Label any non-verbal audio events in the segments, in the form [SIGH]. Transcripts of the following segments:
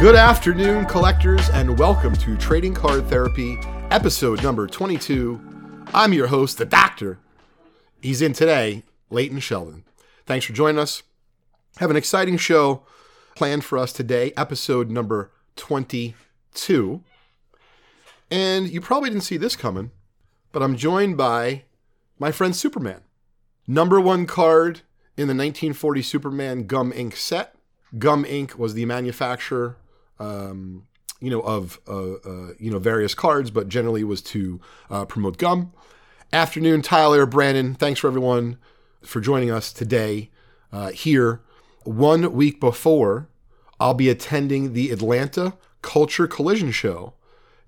Good afternoon, collectors, and welcome to Trading Card Therapy, episode number 22. I'm your host, the Doctor. He's in today, Leighton Sheldon. Thanks for joining us. Have an exciting show planned for us today, episode number 22. And you probably didn't see this coming, but I'm joined by my friend Superman. Number one card in the 1940 Superman Gum Inc. set. Gum Inc. was the manufacturer um, you know, of uh, uh, you know various cards, but generally was to uh, promote gum. Afternoon, Tyler, Brandon, thanks for everyone for joining us today uh, here. One week before, I'll be attending the Atlanta Culture Collision Show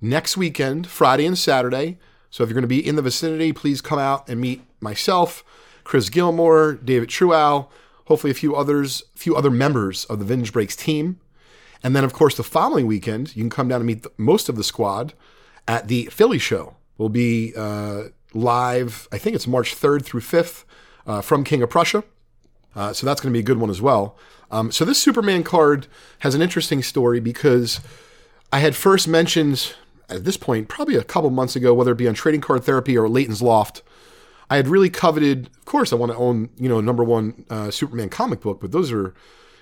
next weekend, Friday and Saturday. So if you're going to be in the vicinity, please come out and meet myself, Chris Gilmore, David Truow, hopefully a few others, a few other members of the Vintage Breaks team. And then, of course, the following weekend, you can come down and meet the, most of the squad at the Philly show. We'll be uh, live, I think it's March 3rd through 5th uh, from King of Prussia. Uh, so that's going to be a good one as well. Um, so this Superman card has an interesting story because I had first mentioned at this point, probably a couple months ago, whether it be on Trading Card Therapy or Leighton's Loft, I had really coveted. Of course, I want to own you know number one uh, Superman comic book, but those are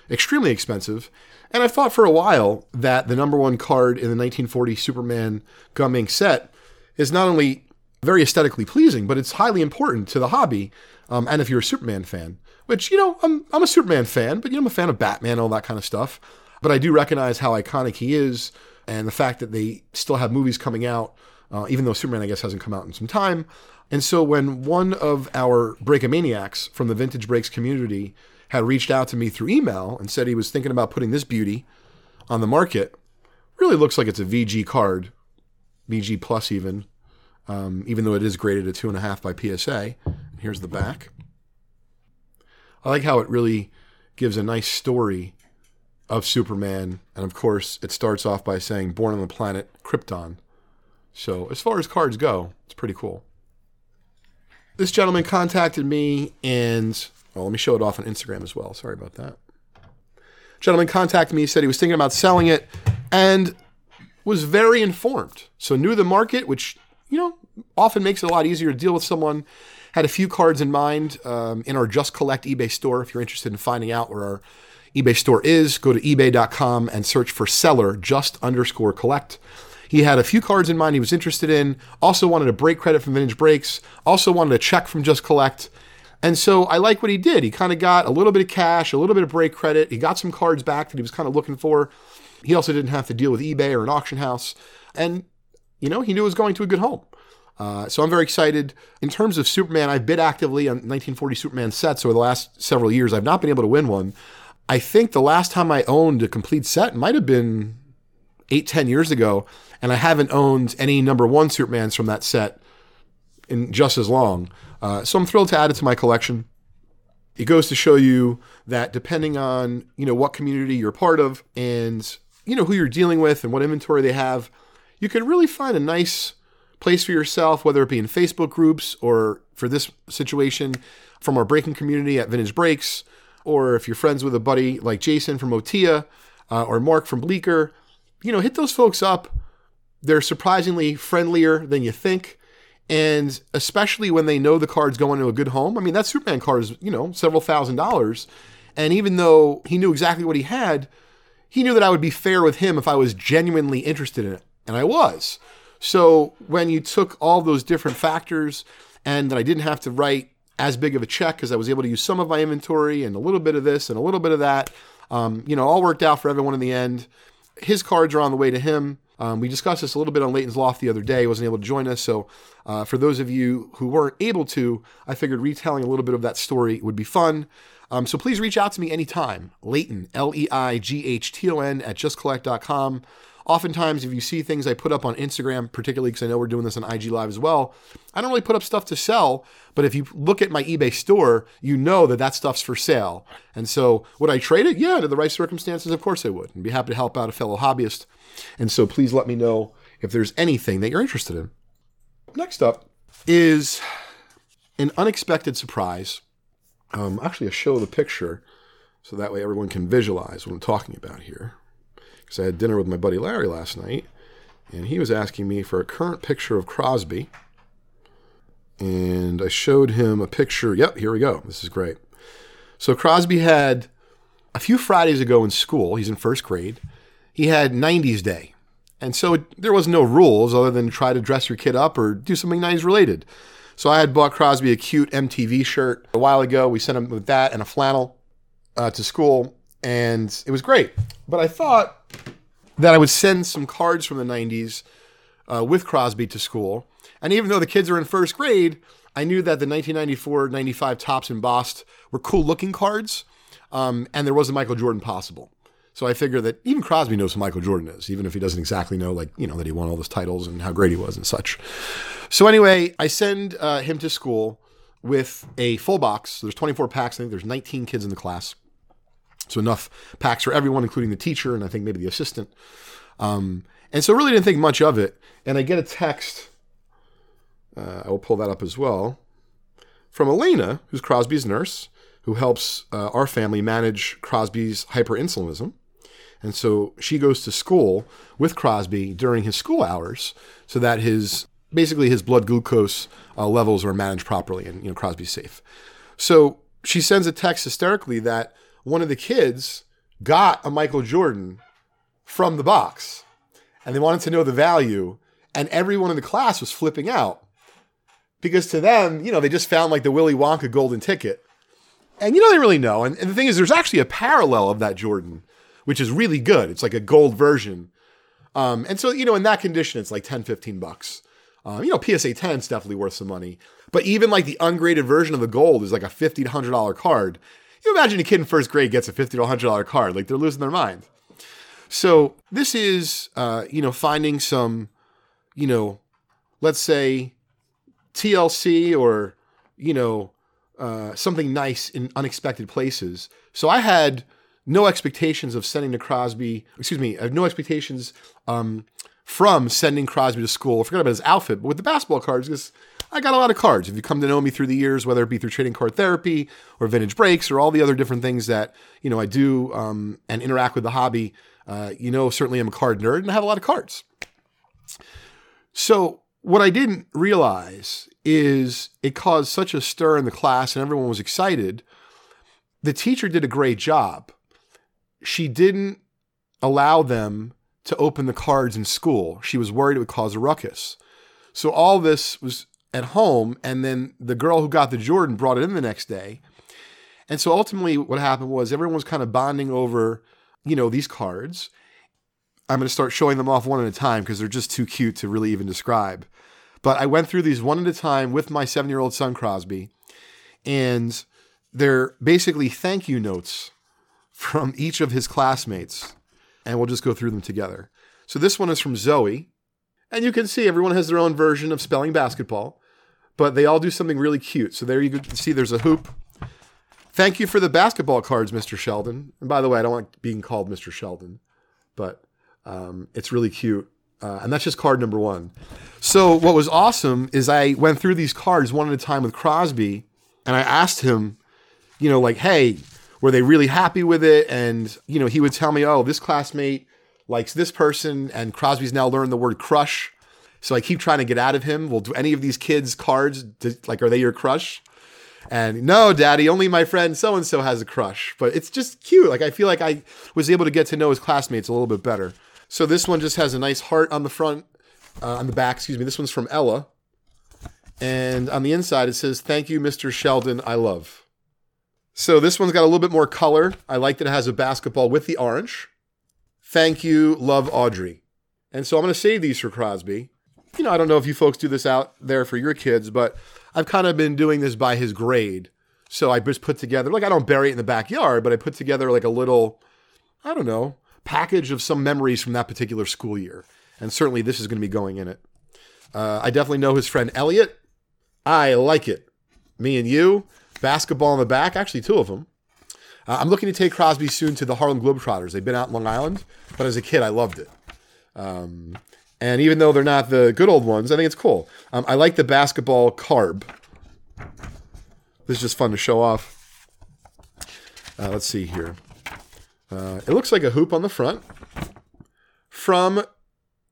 extremely expensive. And I thought for a while that the number one card in the 1940 Superman Gum Inc. set is not only very aesthetically pleasing, but it's highly important to the hobby. Um, and if you're a Superman fan, which, you know, I'm, I'm a Superman fan, but, you know, I'm a fan of Batman, all that kind of stuff. But I do recognize how iconic he is and the fact that they still have movies coming out, uh, even though Superman, I guess, hasn't come out in some time. And so when one of our Breakamaniacs from the Vintage Breaks community had reached out to me through email and said he was thinking about putting this beauty on the market. Really looks like it's a VG card, VG plus even, um, even though it is graded at two and a half by PSA. Here's the back. I like how it really gives a nice story of Superman, and of course, it starts off by saying "born on the planet Krypton." So, as far as cards go, it's pretty cool. This gentleman contacted me and well, let me show it off on Instagram as well. Sorry about that. Gentleman contacted me, said he was thinking about selling it, and was very informed. So knew the market, which you know often makes it a lot easier to deal with someone. Had a few cards in mind um, in our Just Collect eBay store. If you're interested in finding out where our eBay store is, go to ebay.com and search for seller just underscore collect. He had a few cards in mind he was interested in. Also wanted a break credit from Vintage Breaks. Also wanted a check from Just Collect. And so I like what he did. He kind of got a little bit of cash, a little bit of break credit. He got some cards back that he was kind of looking for. He also didn't have to deal with eBay or an auction house. And, you know, he knew it was going to a good home. Uh, so I'm very excited. In terms of Superman, I've bid actively on 1940 Superman sets over the last several years. I've not been able to win one. I think the last time I owned a complete set might have been eight, ten years ago, and I haven't owned any number one Supermans from that set in just as long. Uh, so I'm thrilled to add it to my collection. It goes to show you that depending on you know what community you're part of and you know who you're dealing with and what inventory they have, you can really find a nice place for yourself, whether it be in Facebook groups or for this situation from our breaking community at Vintage Breaks, or if you're friends with a buddy like Jason from Otia uh, or Mark from Bleecker, you know, hit those folks up. They're surprisingly friendlier than you think. And especially when they know the card's going to a good home. I mean, that Superman card is, you know, several thousand dollars. And even though he knew exactly what he had, he knew that I would be fair with him if I was genuinely interested in it. And I was. So when you took all those different factors and that I didn't have to write as big of a check because I was able to use some of my inventory and a little bit of this and a little bit of that, um, you know, all worked out for everyone in the end. His cards are on the way to him. Um, we discussed this a little bit on Leighton's Loft the other day. Wasn't able to join us. So, uh, for those of you who weren't able to, I figured retelling a little bit of that story would be fun. Um, so, please reach out to me anytime. Leighton, L E I G H T O N, at justcollect.com. Oftentimes, if you see things I put up on Instagram, particularly because I know we're doing this on IG Live as well, I don't really put up stuff to sell. But if you look at my eBay store, you know that that stuff's for sale. And so, would I trade it? Yeah, under the right circumstances, of course I would. And be happy to help out a fellow hobbyist. And so, please let me know if there's anything that you're interested in. Next up is an unexpected surprise. Um, actually, I'll show the picture so that way everyone can visualize what I'm talking about here because I had dinner with my buddy Larry last night, and he was asking me for a current picture of Crosby. And I showed him a picture. Yep, here we go. This is great. So Crosby had a few Fridays ago in school, he's in first grade, he had 90s day. And so it, there was no rules other than try to dress your kid up or do something 90s related. So I had bought Crosby a cute MTV shirt a while ago. We sent him with that and a flannel uh, to school, and it was great. But I thought that I would send some cards from the 90s uh, with Crosby to school. And even though the kids are in first grade, I knew that the 1994 95 Topps Embossed were cool looking cards, um, and there was a Michael Jordan possible. So I figure that even Crosby knows who Michael Jordan is, even if he doesn't exactly know, like, you know, that he won all those titles and how great he was and such. So anyway, I send uh, him to school with a full box. There's 24 packs. I think there's 19 kids in the class. So enough packs for everyone, including the teacher and I think maybe the assistant. Um, and so really didn't think much of it. And I get a text. Uh, I will pull that up as well from Elena, who's Crosby's nurse, who helps uh, our family manage Crosby's hyperinsulinism. And so she goes to school with Crosby during his school hours so that his basically his blood glucose uh, levels are managed properly and you know Crosby's safe. So she sends a text hysterically that one of the kids got a Michael Jordan from the box and they wanted to know the value and everyone in the class was flipping out because to them, you know, they just found like the Willy Wonka golden ticket. And you know they really know. And, and the thing is there's actually a parallel of that Jordan which is really good. It's like a gold version. Um, and so, you know, in that condition, it's like 10, 15 bucks. Um, you know, PSA 10 is definitely worth some money. But even like the ungraded version of the gold is like a 50 to $100 card. You imagine a kid in first grade gets a 50 to $100 card. Like they're losing their mind. So this is, uh, you know, finding some, you know, let's say TLC or, you know, uh, something nice in unexpected places. So I had no expectations of sending to Crosby. Excuse me, I have no expectations um, from sending Crosby to school. I forgot about his outfit, but with the basketball cards, because I got a lot of cards. If you come to know me through the years, whether it be through trading card therapy or vintage breaks or all the other different things that you know I do um, and interact with the hobby, uh, you know certainly I'm a card nerd and I have a lot of cards. So what I didn't realize is it caused such a stir in the class and everyone was excited. The teacher did a great job she didn't allow them to open the cards in school. She was worried it would cause a ruckus. So all this was at home, and then the girl who got the Jordan brought it in the next day. And so ultimately, what happened was everyone was kind of bonding over, you know, these cards. I'm going to start showing them off one at a time because they're just too cute to really even describe. But I went through these one at a time with my seven year old son, Crosby, and they're basically thank you notes from each of his classmates, and we'll just go through them together. So this one is from Zoe, and you can see everyone has their own version of spelling basketball, but they all do something really cute. So there you can see there's a hoop. Thank you for the basketball cards, Mr. Sheldon. And by the way, I don't like being called Mr. Sheldon, but um, it's really cute. Uh, and that's just card number one. So what was awesome is I went through these cards one at a time with Crosby, and I asked him, you know, like, hey, were they really happy with it? And, you know, he would tell me, oh, this classmate likes this person, and Crosby's now learned the word crush. So I keep trying to get out of him. Well, do any of these kids' cards, like, are they your crush? And no, daddy, only my friend so and so has a crush. But it's just cute. Like, I feel like I was able to get to know his classmates a little bit better. So this one just has a nice heart on the front, uh, on the back, excuse me. This one's from Ella. And on the inside, it says, Thank you, Mr. Sheldon, I love. So this one's got a little bit more color. I like that it has a basketball with the orange. Thank you, love Audrey. And so I'm going to save these for Crosby. You know, I don't know if you folks do this out there for your kids, but I've kind of been doing this by his grade. So I just put together, like, I don't bury it in the backyard, but I put together like a little, I don't know, package of some memories from that particular school year. And certainly this is going to be going in it. Uh, I definitely know his friend Elliot. I like it. Me and you, basketball in the back, actually, two of them. Uh, I'm looking to take Crosby soon to the Harlem Globetrotters. They've been out in Long Island, but as a kid, I loved it. Um, and even though they're not the good old ones, I think it's cool. Um, I like the basketball carb. This is just fun to show off. Uh, let's see here. Uh, it looks like a hoop on the front. from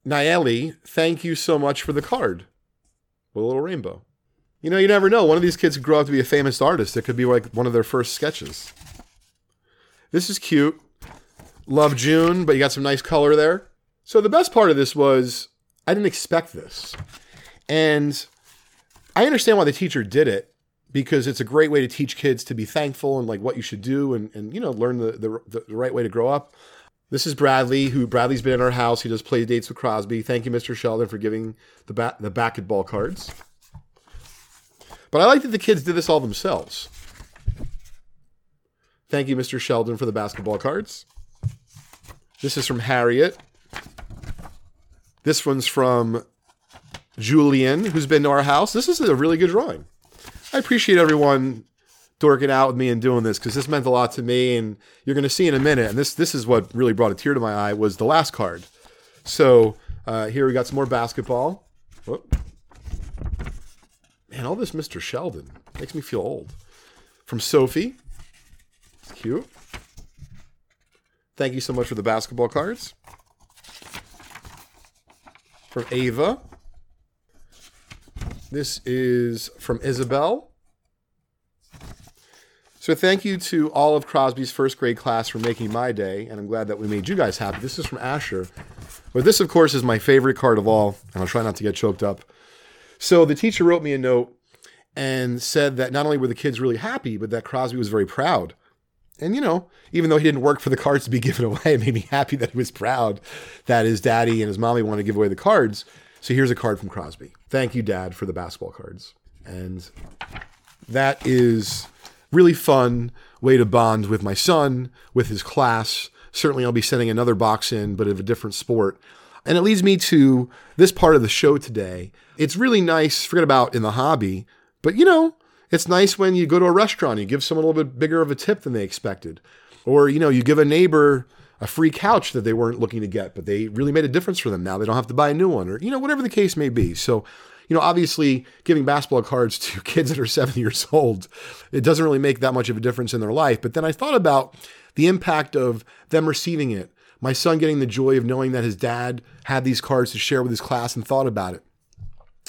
Nayeli, thank you so much for the card. With a little rainbow. You know, you never know. One of these kids could grow up to be a famous artist. It could be like one of their first sketches. This is cute. Love June, but you got some nice color there. So the best part of this was I didn't expect this. And I understand why the teacher did it because it's a great way to teach kids to be thankful and like what you should do and, and you know, learn the, the, the right way to grow up. This is Bradley, who Bradley's been in our house. He does play dates with Crosby. Thank you, Mr. Sheldon, for giving the bat, the basketball cards. But I like that the kids did this all themselves. Thank you, Mr. Sheldon, for the basketball cards. This is from Harriet. This one's from Julian, who's been to our house. This is a really good drawing. I appreciate everyone dorking out with me and doing this because this meant a lot to me. And you're going to see in a minute. And this this is what really brought a tear to my eye was the last card. So uh, here we got some more basketball. Whoop. Man, all this Mr. Sheldon makes me feel old. From Sophie. It's cute. Thank you so much for the basketball cards. From Ava. This is from Isabel. So thank you to all of Crosby's first grade class for making my day, and I'm glad that we made you guys happy. This is from Asher. But this, of course, is my favorite card of all, and I'll try not to get choked up. So the teacher wrote me a note and said that not only were the kids really happy, but that Crosby was very proud. And you know, even though he didn't work for the cards to be [LAUGHS] given away, it made me happy that he was proud that his daddy and his mommy wanted to give away the cards. So here's a card from Crosby. Thank you, Dad, for the basketball cards. And that is really fun way to bond with my son, with his class. Certainly, I'll be sending another box in, but of a different sport. And it leads me to this part of the show today. It's really nice, forget about in the hobby, but you know, it's nice when you go to a restaurant, you give someone a little bit bigger of a tip than they expected. Or, you know, you give a neighbor a free couch that they weren't looking to get, but they really made a difference for them. Now they don't have to buy a new one, or, you know, whatever the case may be. So, you know, obviously giving basketball cards [LAUGHS] to kids that are seven years old, it doesn't really make that much of a difference in their life. But then I thought about the impact of them receiving it. My son getting the joy of knowing that his dad had these cards to share with his class and thought about it.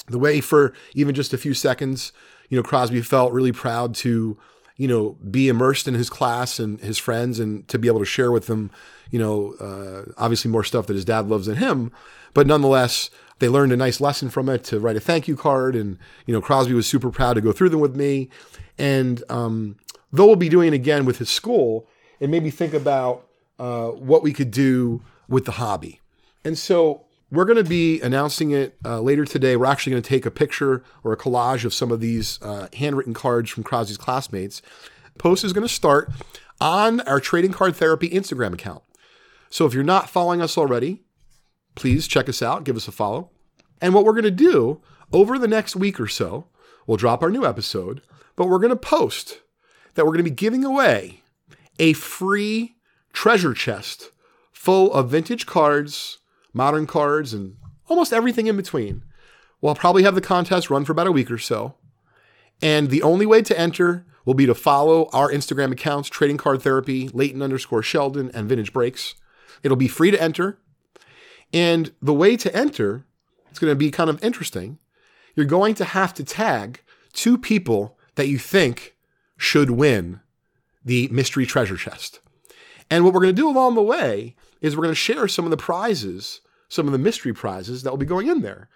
The way for even just a few seconds, you know, Crosby felt really proud to, you know, be immersed in his class and his friends and to be able to share with them, you know, uh, obviously more stuff that his dad loves than him. But nonetheless, they learned a nice lesson from it to write a thank you card. And, you know, Crosby was super proud to go through them with me. And um, though we'll be doing it again with his school, it made me think about uh, what we could do with the hobby. And so we're going to be announcing it uh, later today. We're actually going to take a picture or a collage of some of these uh, handwritten cards from Crosby's classmates. Post is going to start on our Trading Card Therapy Instagram account. So if you're not following us already, please check us out, give us a follow. And what we're going to do over the next week or so, we'll drop our new episode, but we're going to post that we're going to be giving away a free treasure chest full of vintage cards, modern cards, and almost everything in between. We'll probably have the contest run for about a week or so. And the only way to enter will be to follow our Instagram accounts, Trading Card Therapy, Leighton underscore Sheldon, and Vintage Breaks. It'll be free to enter. And the way to enter, it's going to be kind of interesting. You're going to have to tag two people that you think should win the mystery treasure chest. And what we're going to do along the way is we're going to share some of the prizes, some of the mystery prizes that will be going in there.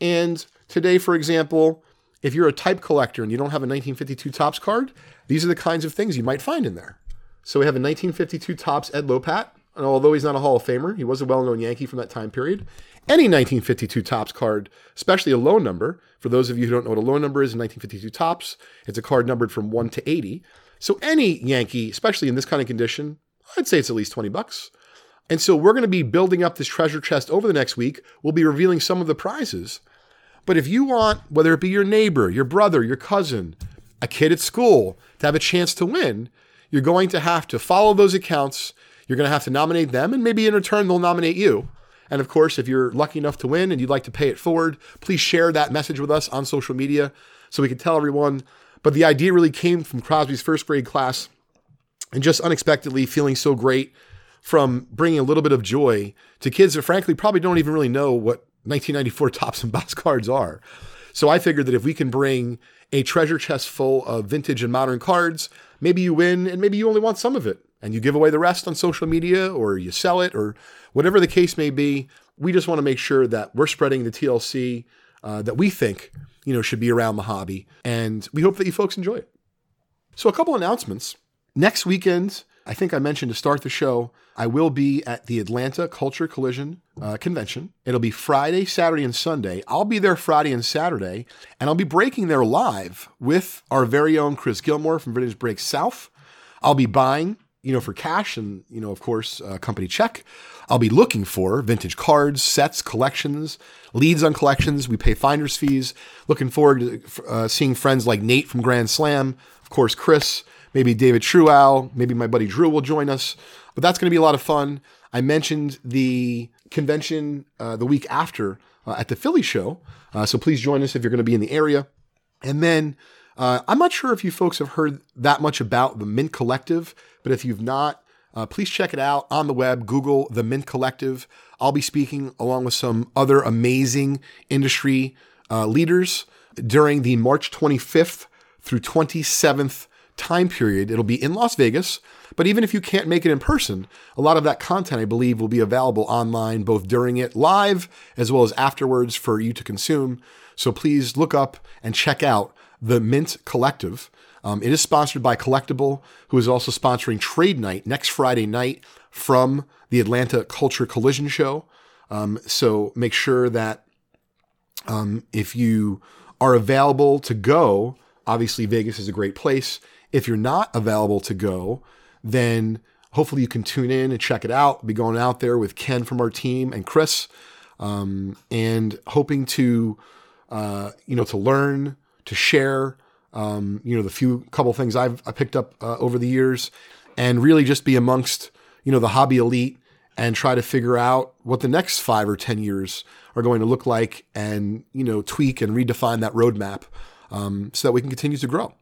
And today, for example, if you're a type collector and you don't have a 1952 Topps card, these are the kinds of things you might find in there. So we have a 1952 Topps Ed Lopat, and although he's not a Hall of Famer, he was a well-known Yankee from that time period. Any 1952 Topps card, especially a low number, for those of you who don't know what a low number is in 1952 Topps, it's a card numbered from 1 to 80. So any Yankee, especially in this kind of condition, I'd say it's at least 20 bucks. And so we're going to be building up this treasure chest over the next week. We'll be revealing some of the prizes. But if you want, whether it be your neighbor, your brother, your cousin, a kid at school, to have a chance to win, you're going to have to follow those accounts. You're going to have to nominate them, and maybe in return, they'll nominate you. And of course, if you're lucky enough to win and you'd like to pay it forward, please share that message with us on social media so we can tell everyone. But the idea really came from Crosby's first grade class and just unexpectedly feeling so great from bringing a little bit of joy to kids that frankly probably don't even really know what 1994 [LAUGHS] Topps Embossed cards are. So I figured that if we can bring a treasure chest full of vintage and modern cards, maybe you win and maybe you only want some of it and you give away the rest on social media or you sell it or whatever the case may be. We just want to make sure that we're spreading the TLC uh, that we think you know should be around the hobby, and we hope that you folks enjoy it. So, a couple announcements. Next weekend, I think I mentioned to start the show, I will be at the Atlanta Culture Collision uh, Convention. It'll be Friday, Saturday, and Sunday. I'll be there Friday and Saturday, and I'll be breaking there live with our very own Chris Gilmore from Vintage Break South. I'll be buying, you know, for cash and, you know, of course, uh, company check. I'll be looking for vintage cards, sets, collections, leads on collections. We pay finder's fees. Looking forward to uh, seeing friends like Nate from Grand Slam, of course, Chris, maybe David Truow, maybe my buddy Drew will join us. But that's going to be a lot of fun. I mentioned the convention uh, the week after uh, at the Philly show. Uh, so please join us if you're going to be in the area. And then uh, I'm not sure if you folks have heard that much about the Mint Collective, but if you've not, uh, please check it out on the web. Google the Mint Collective. I'll be speaking along with some other amazing industry uh, leaders during the March 25th through 27th time period. It'll be in Las Vegas. But even if you can't make it in person, a lot of that content, I believe, will be available online both during it live as well as afterwards for you to consume. So please look up and check out the Mint Collective. Um, it is sponsored by Collectable, who is also sponsoring Trade Night next Friday night from the Atlanta Culture Collision Show. Um, so make sure that um, if you are available to go, obviously Vegas is a great place. If you're not available to go, then hopefully you can tune in and check it out. I'll be going out there with Ken from our team and Chris, um, and hoping to, uh, you know, to learn, to share, um, you know, the few couple things I've I picked up uh, over the years, and really just be amongst, you know, the hobby elite and try to figure out what the next five or ten years are going to look like, and you know, tweak and redefine that roadmap um, so that we can continue to grow.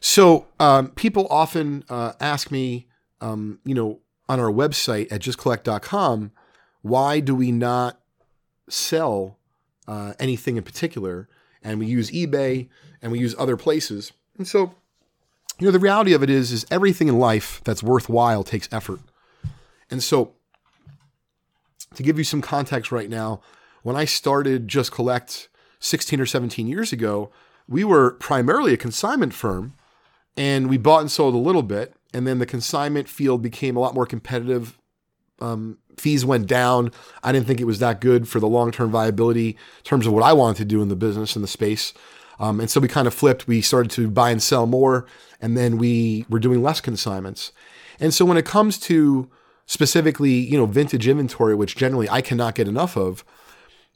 So um, people often uh, ask me, um, you know, on our website at justcollect.com, why do we not sell uh, anything in particular? And we use eBay and we use other places. And so, you know, the reality of it is, is everything in life that's worthwhile takes effort. And so, to give you some context right now, when I started Just Collect 16 or 17 years ago, we were primarily a consignment firm and we bought and sold a little bit. And then the consignment field became a lot more competitive. Um, fees went down. I didn't think it was that good for the long term viability in terms of what I wanted to do in the business in the space. Um, and so we kind of flipped. We started to buy and sell more, and then we were doing less consignments. And so when it comes to specifically, you know, vintage inventory, which generally I cannot get enough of,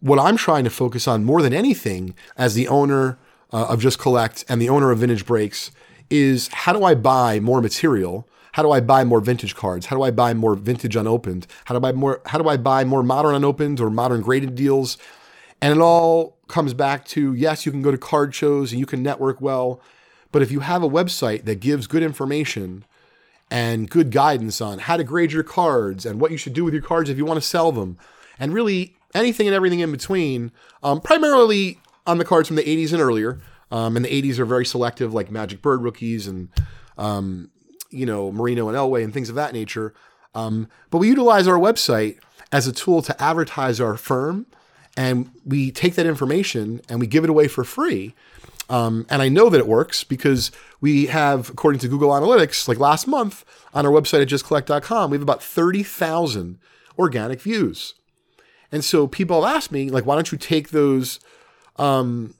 what I'm trying to focus on more than anything as the owner uh, of Just Collect and the owner of Vintage Breaks is how do I buy more material? How do I buy more vintage cards? How do I buy more vintage unopened? How do I buy more how do I buy more modern unopened or modern graded deals? And it all comes back to yes, you can go to card shows and you can network well, but if you have a website that gives good information and good guidance on how to grade your cards and what you should do with your cards if you want to sell them, and really anything and everything in between, um, primarily on the cards from the 80s and earlier, um, and the 80s are very selective, like Magic Bird rookies and, um, you know, Marino and Elway and things of that nature. Um, but we utilize our website as a tool to advertise our firm. And we take that information and we give it away for free. Um, and I know that it works because we have, according to Google Analytics, like last month on our website at justcollect.com, we have about 30,000 organic views. And so people have asked me, like, why don't you take those um,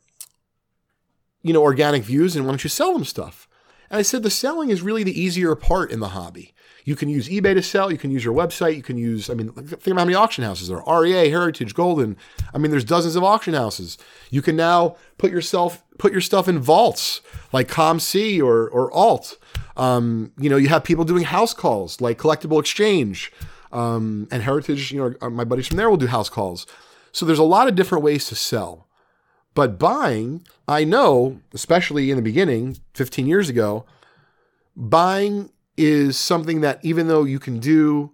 you know, organic views and why don't you sell them stuff? And I said the selling is really the easier part in the hobby. You can use eBay to sell. You can use your website. You can use, I mean, think about how many auction houses there are. REA, Heritage, Golden. I mean, there's dozens of auction houses. You can now put yourself, put your stuff in vaults like COMC or, or Alt. Um, you know, you have people doing house calls like Collectible Exchange. Um, and Heritage, you know, my buddies from there will do house calls. So there's a lot of different ways to sell. But buying, I know, especially in the beginning, 15 years ago, buying is something that even though you can do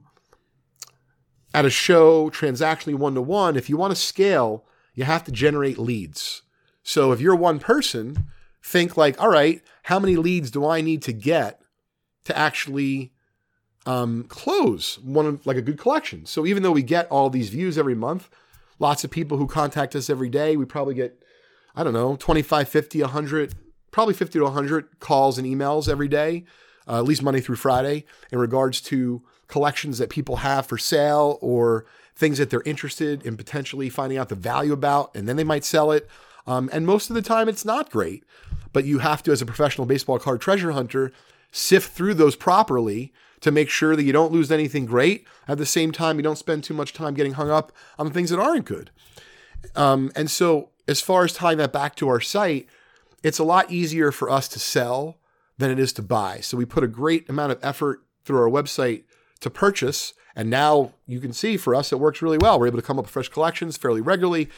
at a show transactionally one to one, if you want to scale, you have to generate leads. So if you're one person, think like, all right, how many leads do I need to get to actually um, close one of like a good collection? So even though we get all these views every month, lots of people who contact us every day, we probably get, I don't know, 25, 50, 100, probably 50 to 100 calls and emails every day, uh, at least Monday through Friday, in regards to collections that people have for sale or things that they're interested in potentially finding out the value about, and then they might sell it. Um, and most of the time, it's not great. But you have to, as a professional baseball card treasure hunter, sift through those properly to make sure that you don't lose anything great. At the same time, you don't spend too much time getting hung up on the things that aren't good. Um, and so, as far as tying that back to our site, it's a lot easier for us to sell than it is to buy. So, we put a great amount of effort through our website to purchase. And now you can see for us, it works really well. We're able to come up with fresh collections fairly regularly.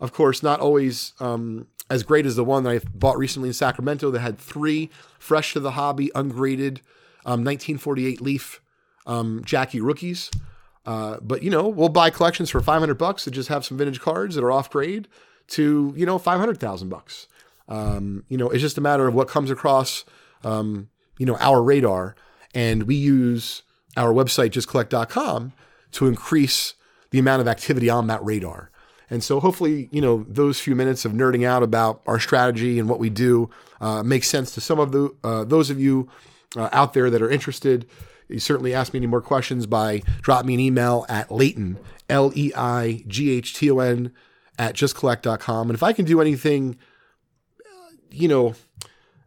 Of course, not always um, as great as the one that I bought recently in Sacramento that had three fresh to the hobby, ungraded um, 1948 Leaf um, Jackie rookies. Uh, but you know, we'll buy collections for 500 bucks that just have some vintage cards that are off grade to you know 500,000 bucks. Um, you know, it's just a matter of what comes across um, you know our radar, and we use our website justcollect.com to increase the amount of activity on that radar. And so hopefully, you know, those few minutes of nerding out about our strategy and what we do uh, makes sense to some of the uh, those of you uh, out there that are interested. You certainly ask me any more questions by drop me an email at Leighton, L E I G H T O N, at justcollect.com. And if I can do anything, you know,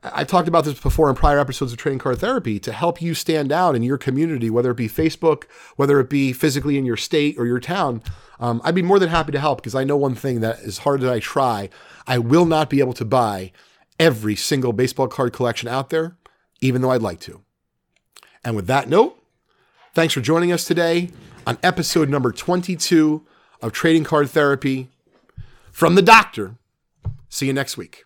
I've talked about this before in prior episodes of Trading Card Therapy to help you stand out in your community, whether it be Facebook, whether it be physically in your state or your town. Um, I'd be more than happy to help because I know one thing that as hard as I try, I will not be able to buy every single baseball card collection out there, even though I'd like to. And with that note, thanks for joining us today on episode number 22 of Trading Card Therapy from the doctor. See you next week.